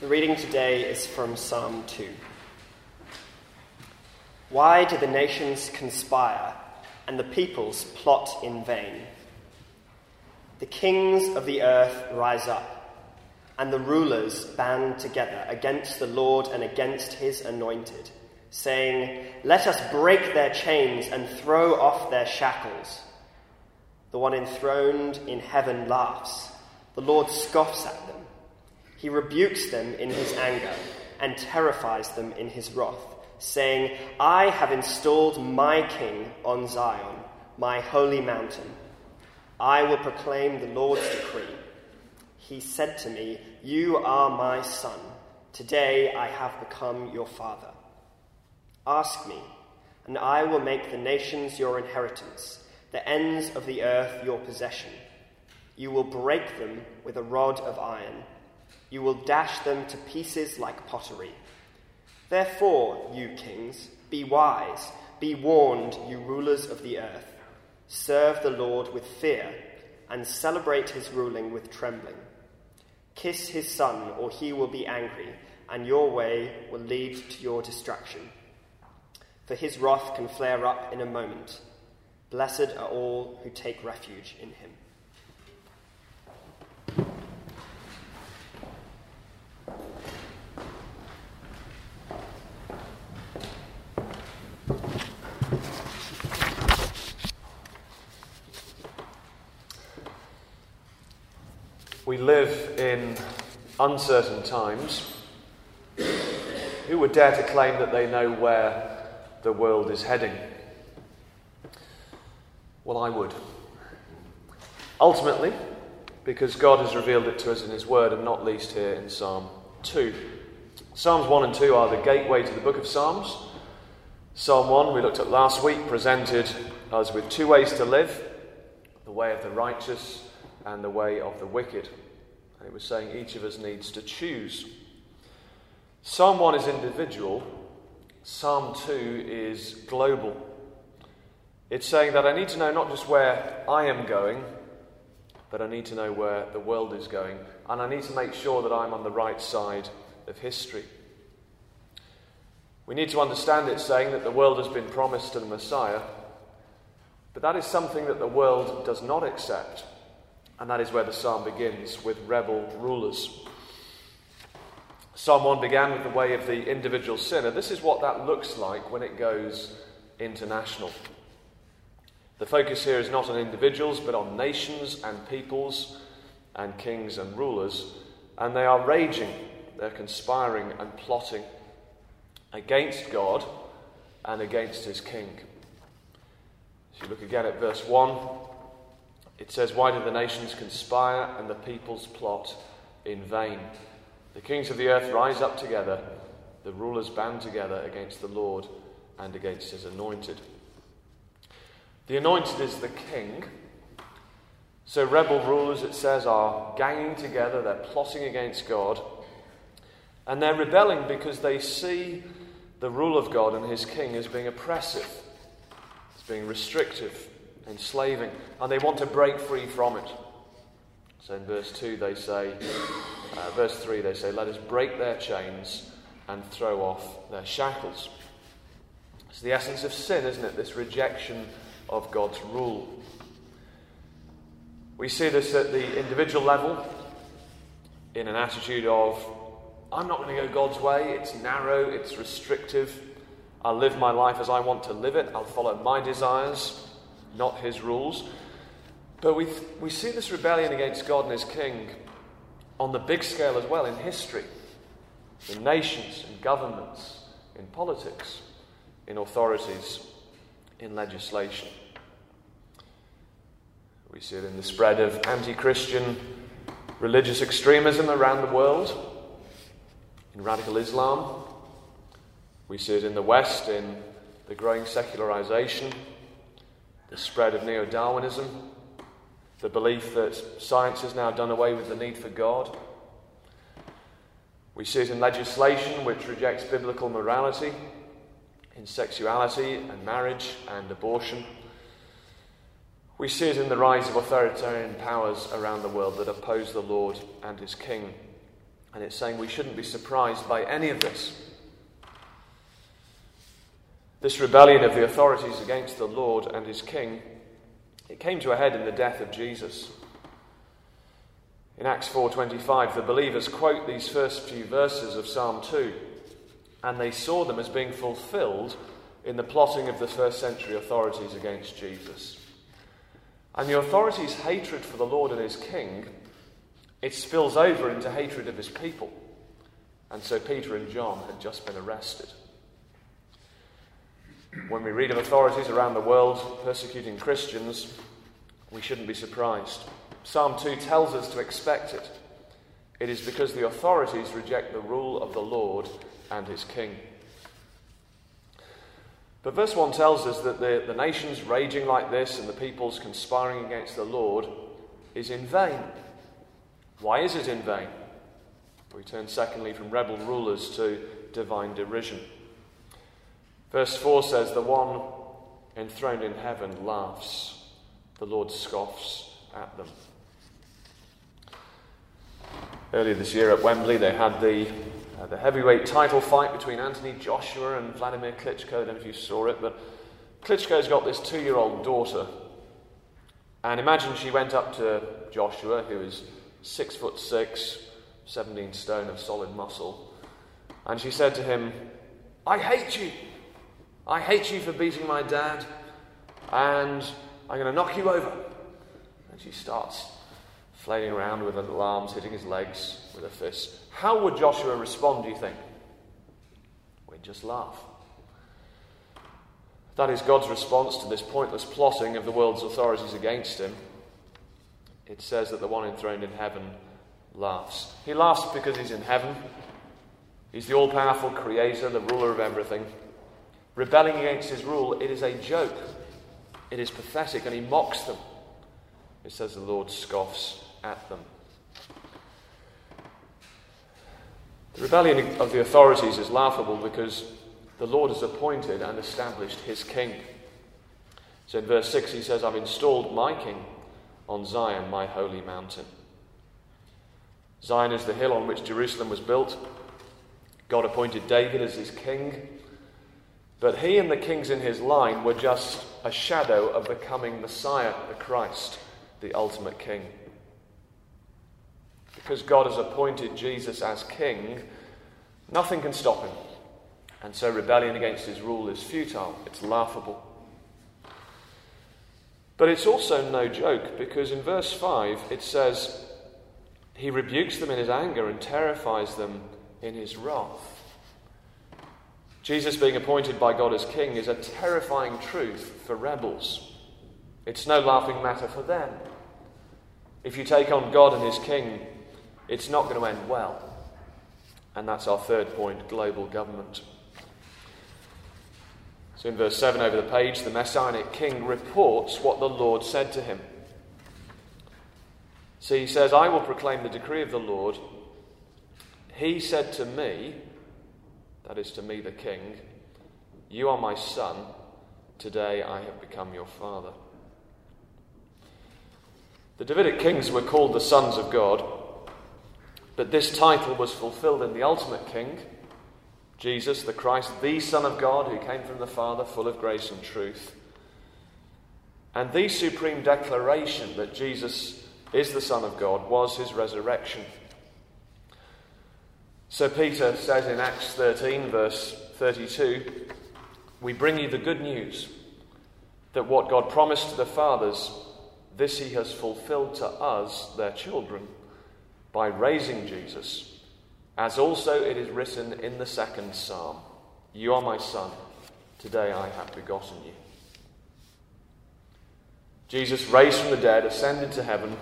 The reading today is from Psalm 2. Why do the nations conspire and the peoples plot in vain? The kings of the earth rise up, and the rulers band together against the Lord and against his anointed, saying, Let us break their chains and throw off their shackles. The one enthroned in heaven laughs, the Lord scoffs at them. He rebukes them in his anger and terrifies them in his wrath, saying, I have installed my king on Zion, my holy mountain. I will proclaim the Lord's decree. He said to me, You are my son. Today I have become your father. Ask me, and I will make the nations your inheritance, the ends of the earth your possession. You will break them with a rod of iron you will dash them to pieces like pottery. Therefore, you kings, be wise, be warned, you rulers of the earth. Serve the Lord with fear, and celebrate his ruling with trembling. Kiss his son, or he will be angry, and your way will lead to your destruction. For his wrath can flare up in a moment. Blessed are all who take refuge in him. We live in uncertain times. Who would dare to claim that they know where the world is heading? Well, I would. Ultimately, because God has revealed it to us in His Word, and not least here in Psalm 2. Psalms 1 and 2 are the gateway to the book of Psalms. Psalm 1, we looked at last week, presented us with two ways to live the way of the righteous and the way of the wicked. And it was saying each of us needs to choose. Psalm 1 is individual, Psalm 2 is global. It's saying that I need to know not just where I am going, but I need to know where the world is going. And I need to make sure that I'm on the right side of history. We need to understand it saying that the world has been promised to the Messiah, but that is something that the world does not accept. And that is where the psalm begins with rebel rulers. Psalm 1 began with the way of the individual sinner. This is what that looks like when it goes international. The focus here is not on individuals, but on nations and peoples and kings and rulers. And they are raging, they're conspiring and plotting against God and against his king. If you look again at verse 1, it says, Why do the nations conspire and the peoples plot in vain? The kings of the earth rise up together, the rulers band together against the Lord and against his anointed. The anointed is the king. So, rebel rulers, it says, are ganging together, they're plotting against God, and they're rebelling because they see the rule of God and his king as being oppressive, as being restrictive, enslaving, and they want to break free from it. So in verse 2, they say, uh, verse 3, they say, Let us break their chains and throw off their shackles. It's the essence of sin, isn't it? This rejection of God's rule. We see this at the individual level in an attitude of, I'm not going to go God's way, it's narrow, it's restrictive. I'll live my life as I want to live it, I'll follow my desires not his rules. But we, we see this rebellion against God and his king on the big scale as well in history, in nations, in governments, in politics, in authorities, in legislation. We see it in the spread of anti Christian religious extremism around the world, in radical Islam. We see it in the West in the growing secularization the spread of neo Darwinism, the belief that science has now done away with the need for God. We see it in legislation which rejects biblical morality, in sexuality and marriage and abortion. We see it in the rise of authoritarian powers around the world that oppose the Lord and his king. And it's saying we shouldn't be surprised by any of this. This rebellion of the authorities against the Lord and his king, it came to a head in the death of Jesus. In Acts 4:25, the believers quote these first few verses of Psalm 2, and they saw them as being fulfilled in the plotting of the first century authorities against Jesus. And the authorities' hatred for the Lord and his king, it spills over into hatred of his people. And so Peter and John had just been arrested. When we read of authorities around the world persecuting Christians, we shouldn't be surprised. Psalm 2 tells us to expect it. It is because the authorities reject the rule of the Lord and his king. But verse 1 tells us that the, the nations raging like this and the peoples conspiring against the Lord is in vain. Why is it in vain? We turn secondly from rebel rulers to divine derision. Verse 4 says, The one enthroned in heaven laughs, the Lord scoffs at them. Earlier this year at Wembley, they had the uh, the heavyweight title fight between Anthony Joshua and Vladimir Klitschko. I don't know if you saw it, but Klitschko's got this two year old daughter. And imagine she went up to Joshua, who is six foot six, 17 stone of solid muscle, and she said to him, I hate you. I hate you for beating my dad, and I'm going to knock you over. And she starts flailing around with her arms, hitting his legs with her fists. How would Joshua respond, do you think? We'd just laugh. That is God's response to this pointless plotting of the world's authorities against him. It says that the one enthroned in heaven laughs. He laughs because he's in heaven. He's the all powerful creator, the ruler of everything. Rebelling against his rule, it is a joke. It is pathetic, and he mocks them. It says the Lord scoffs at them. The rebellion of the authorities is laughable because the Lord has appointed and established his king. So in verse 6, he says, I've installed my king on Zion, my holy mountain. Zion is the hill on which Jerusalem was built. God appointed David as his king. But he and the kings in his line were just a shadow of the coming Messiah, the Christ, the ultimate king. Because God has appointed Jesus as king, nothing can stop him. And so rebellion against his rule is futile, it's laughable. But it's also no joke because in verse 5 it says, He rebukes them in his anger and terrifies them in his wrath. Jesus being appointed by God as king is a terrifying truth for rebels. It's no laughing matter for them. If you take on God and his king, it's not going to end well. And that's our third point global government. So in verse 7 over the page, the Messianic king reports what the Lord said to him. So he says, I will proclaim the decree of the Lord. He said to me, that is to me, the king, You are my son. Today I have become your father. The Davidic kings were called the sons of God but this title was fulfilled in the ultimate King, Jesus, the Christ, the Son of God, who came from the Father, full of grace and truth. And the supreme declaration that Jesus is the Son of God was his resurrection. So Peter says in Acts 13, verse 32, We bring you the good news that what God promised to the fathers, this he has fulfilled to us, their children by raising Jesus, as also it is written in the second psalm You are my son, today I have begotten you. Jesus, raised from the dead, ascended to heaven,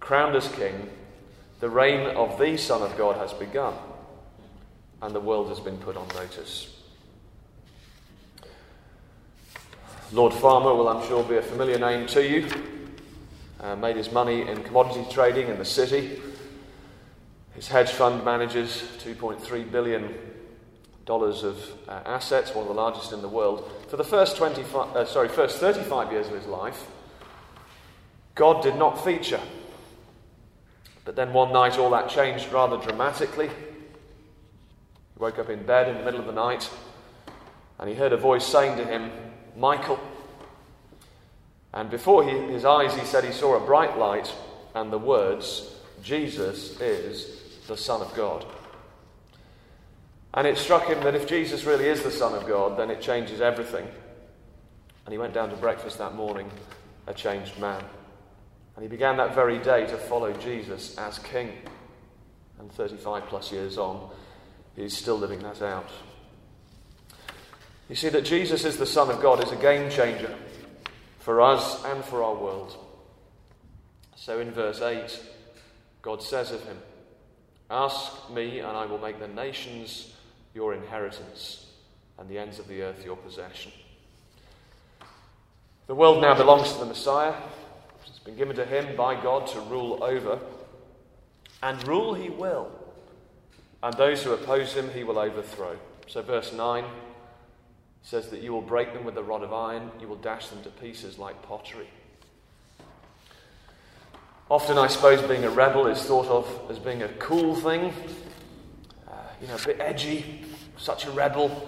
crowned as king, the reign of the Son of God has begun, and the world has been put on notice. Lord Farmer will, I'm sure, be a familiar name to you. Uh, made his money in commodity trading in the city. His hedge fund manages $2.3 billion of uh, assets, one of the largest in the world. For the first, 25, uh, sorry, first 35 years of his life, God did not feature. But then one night all that changed rather dramatically. He woke up in bed in the middle of the night and he heard a voice saying to him, Michael. And before he, his eyes, he said he saw a bright light and the words, Jesus is the Son of God. And it struck him that if Jesus really is the Son of God, then it changes everything. And he went down to breakfast that morning a changed man. And he began that very day to follow Jesus as King. And 35 plus years on, he's still living that out. You see, that Jesus is the Son of God is a game changer for us and for our world. So in verse 8, God says of him, Ask me, and I will make the nations your inheritance, and the ends of the earth your possession. The world now belongs to the Messiah. It's been given to him by God to rule over, and rule he will. And those who oppose him he will overthrow. So, verse 9 says that you will break them with a rod of iron, you will dash them to pieces like pottery. Often, I suppose, being a rebel is thought of as being a cool thing, uh, you know, a bit edgy, such a rebel,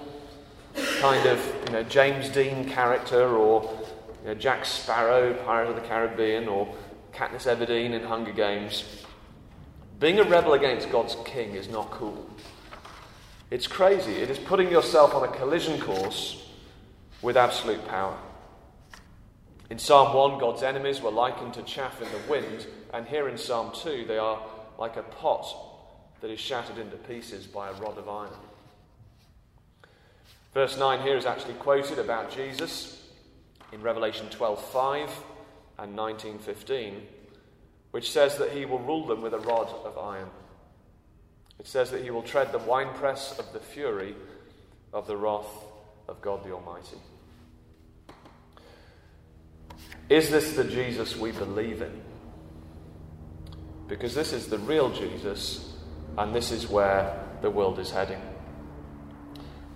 kind of, you know, James Dean character, or you know, Jack Sparrow, Pirate of the Caribbean, or Katniss Everdeen in Hunger Games. Being a rebel against God's king is not cool. It's crazy. It is putting yourself on a collision course with absolute power. In Psalm 1, God's enemies were likened to chaff in the wind, and here in Psalm 2, they are like a pot that is shattered into pieces by a rod of iron. Verse 9 here is actually quoted about Jesus in Revelation 12:5 and 19:15, which says that he will rule them with a rod of iron. It says that he will tread the winepress of the fury of the wrath of God the Almighty. Is this the Jesus we believe in? Because this is the real Jesus, and this is where the world is heading.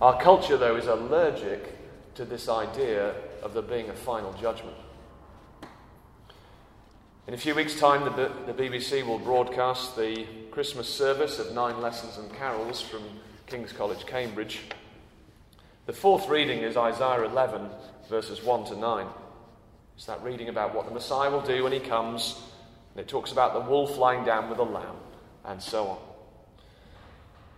Our culture, though, is allergic to this idea of there being a final judgment. In a few weeks' time, the, the BBC will broadcast the Christmas service of Nine Lessons and Carols from King's College, Cambridge. The fourth reading is Isaiah 11, verses 1 to 9. It's that reading about what the Messiah will do when he comes, and it talks about the wolf lying down with a lamb, and so on.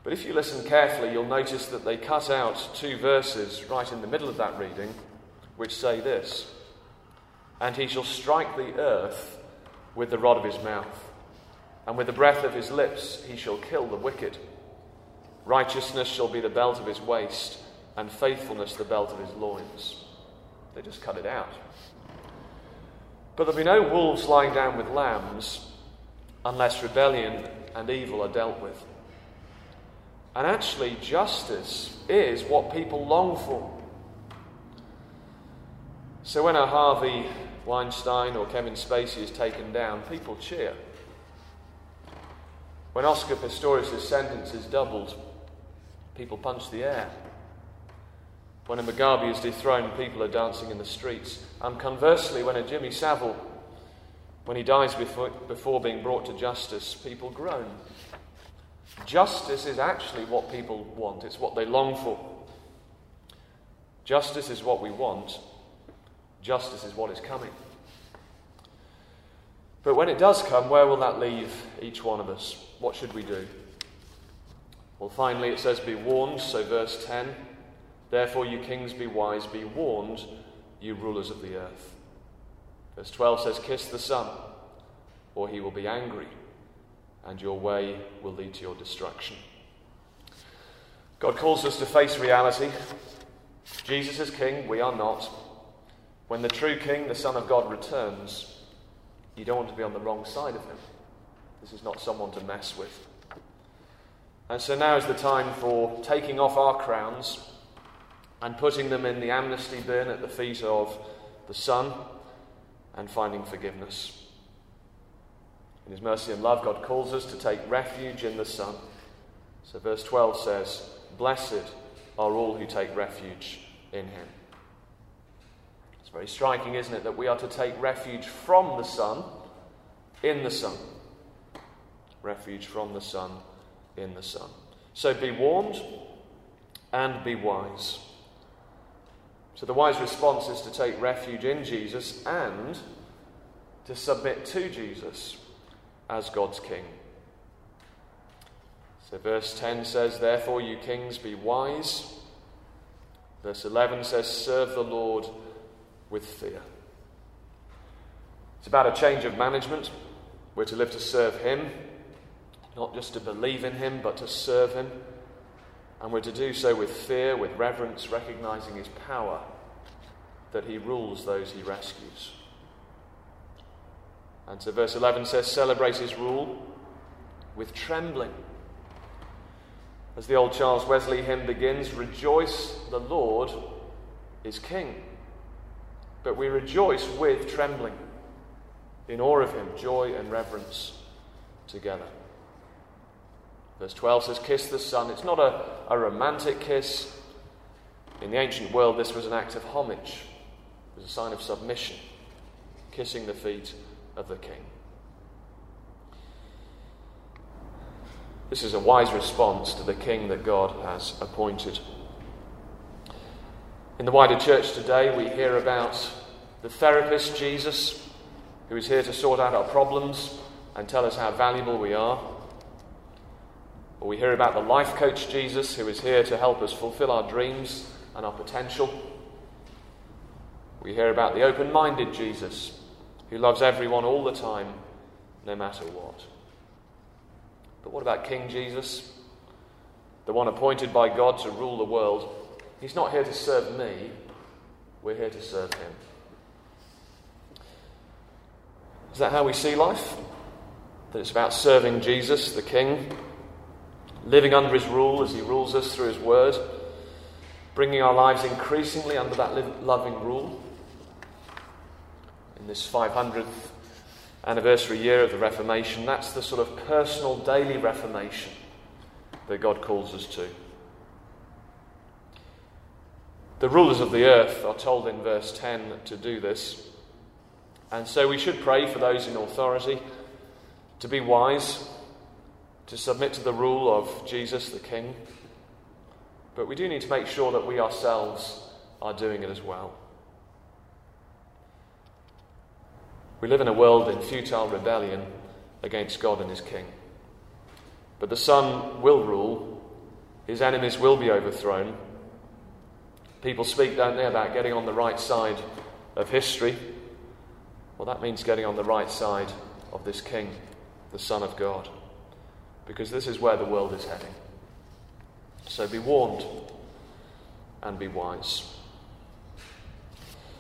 But if you listen carefully, you'll notice that they cut out two verses right in the middle of that reading, which say this And he shall strike the earth with the rod of his mouth, and with the breath of his lips he shall kill the wicked. Righteousness shall be the belt of his waist, and faithfulness the belt of his loins. They just cut it out. But there'll be no wolves lying down with lambs unless rebellion and evil are dealt with. And actually, justice is what people long for. So when a Harvey Weinstein or Kevin Spacey is taken down, people cheer. When Oscar Pistorius' sentence is doubled, people punch the air. When a Mugabe is dethroned, people are dancing in the streets. And conversely, when a Jimmy Savile, when he dies before, before being brought to justice, people groan. Justice is actually what people want, it's what they long for. Justice is what we want, Justice is what is coming. But when it does come, where will that leave each one of us? What should we do? Well, finally, it says, Be warned. So, verse 10 Therefore, you kings, be wise, be warned, you rulers of the earth. Verse 12 says, Kiss the Son, or he will be angry, and your way will lead to your destruction. God calls us to face reality. Jesus is king, we are not. When the true King, the Son of God, returns, you don't want to be on the wrong side of him. This is not someone to mess with. And so now is the time for taking off our crowns and putting them in the amnesty bin at the feet of the Son and finding forgiveness. In His mercy and love, God calls us to take refuge in the Son. So, verse 12 says, Blessed are all who take refuge in Him. It's very striking, isn't it, that we are to take refuge from the Son in the Son. refuge from the sun in the sun. So be warned and be wise. So the wise response is to take refuge in Jesus and to submit to Jesus as God's king. So verse 10 says, Therefore, you kings, be wise. Verse 11 says, Serve the Lord with fear. It's about a change of management. We're to live to serve Him, not just to believe in Him, but to serve Him. And we're to do so with fear, with reverence, recognizing His power, that He rules those He rescues. And so verse 11 says, Celebrate His rule with trembling. As the old Charles Wesley hymn begins, Rejoice, the Lord is King. But we rejoice with trembling, in awe of Him, joy and reverence together. Verse 12 says, Kiss the Son. It's not a, a romantic kiss. In the ancient world, this was an act of homage, it was a sign of submission, kissing the feet of the King. This is a wise response to the king that God has appointed. In the wider church today, we hear about the therapist Jesus, who is here to sort out our problems and tell us how valuable we are. Or we hear about the life coach Jesus, who is here to help us fulfill our dreams and our potential. We hear about the open minded Jesus, who loves everyone all the time, no matter what. But what about King Jesus? The one appointed by God to rule the world. He's not here to serve me, we're here to serve him. Is that how we see life? That it's about serving Jesus, the King, living under his rule as he rules us through his word, bringing our lives increasingly under that loving rule. In this 500th anniversary year of the Reformation, that's the sort of personal daily reformation that God calls us to. The rulers of the earth are told in verse 10 to do this. And so we should pray for those in authority to be wise, to submit to the rule of Jesus the King. But we do need to make sure that we ourselves are doing it as well. We live in a world in futile rebellion against God and His King. But the Son will rule, His enemies will be overthrown. People speak, don't they, about getting on the right side of history. Well, that means getting on the right side of this King, the Son of God, because this is where the world is heading. So be warned and be wise.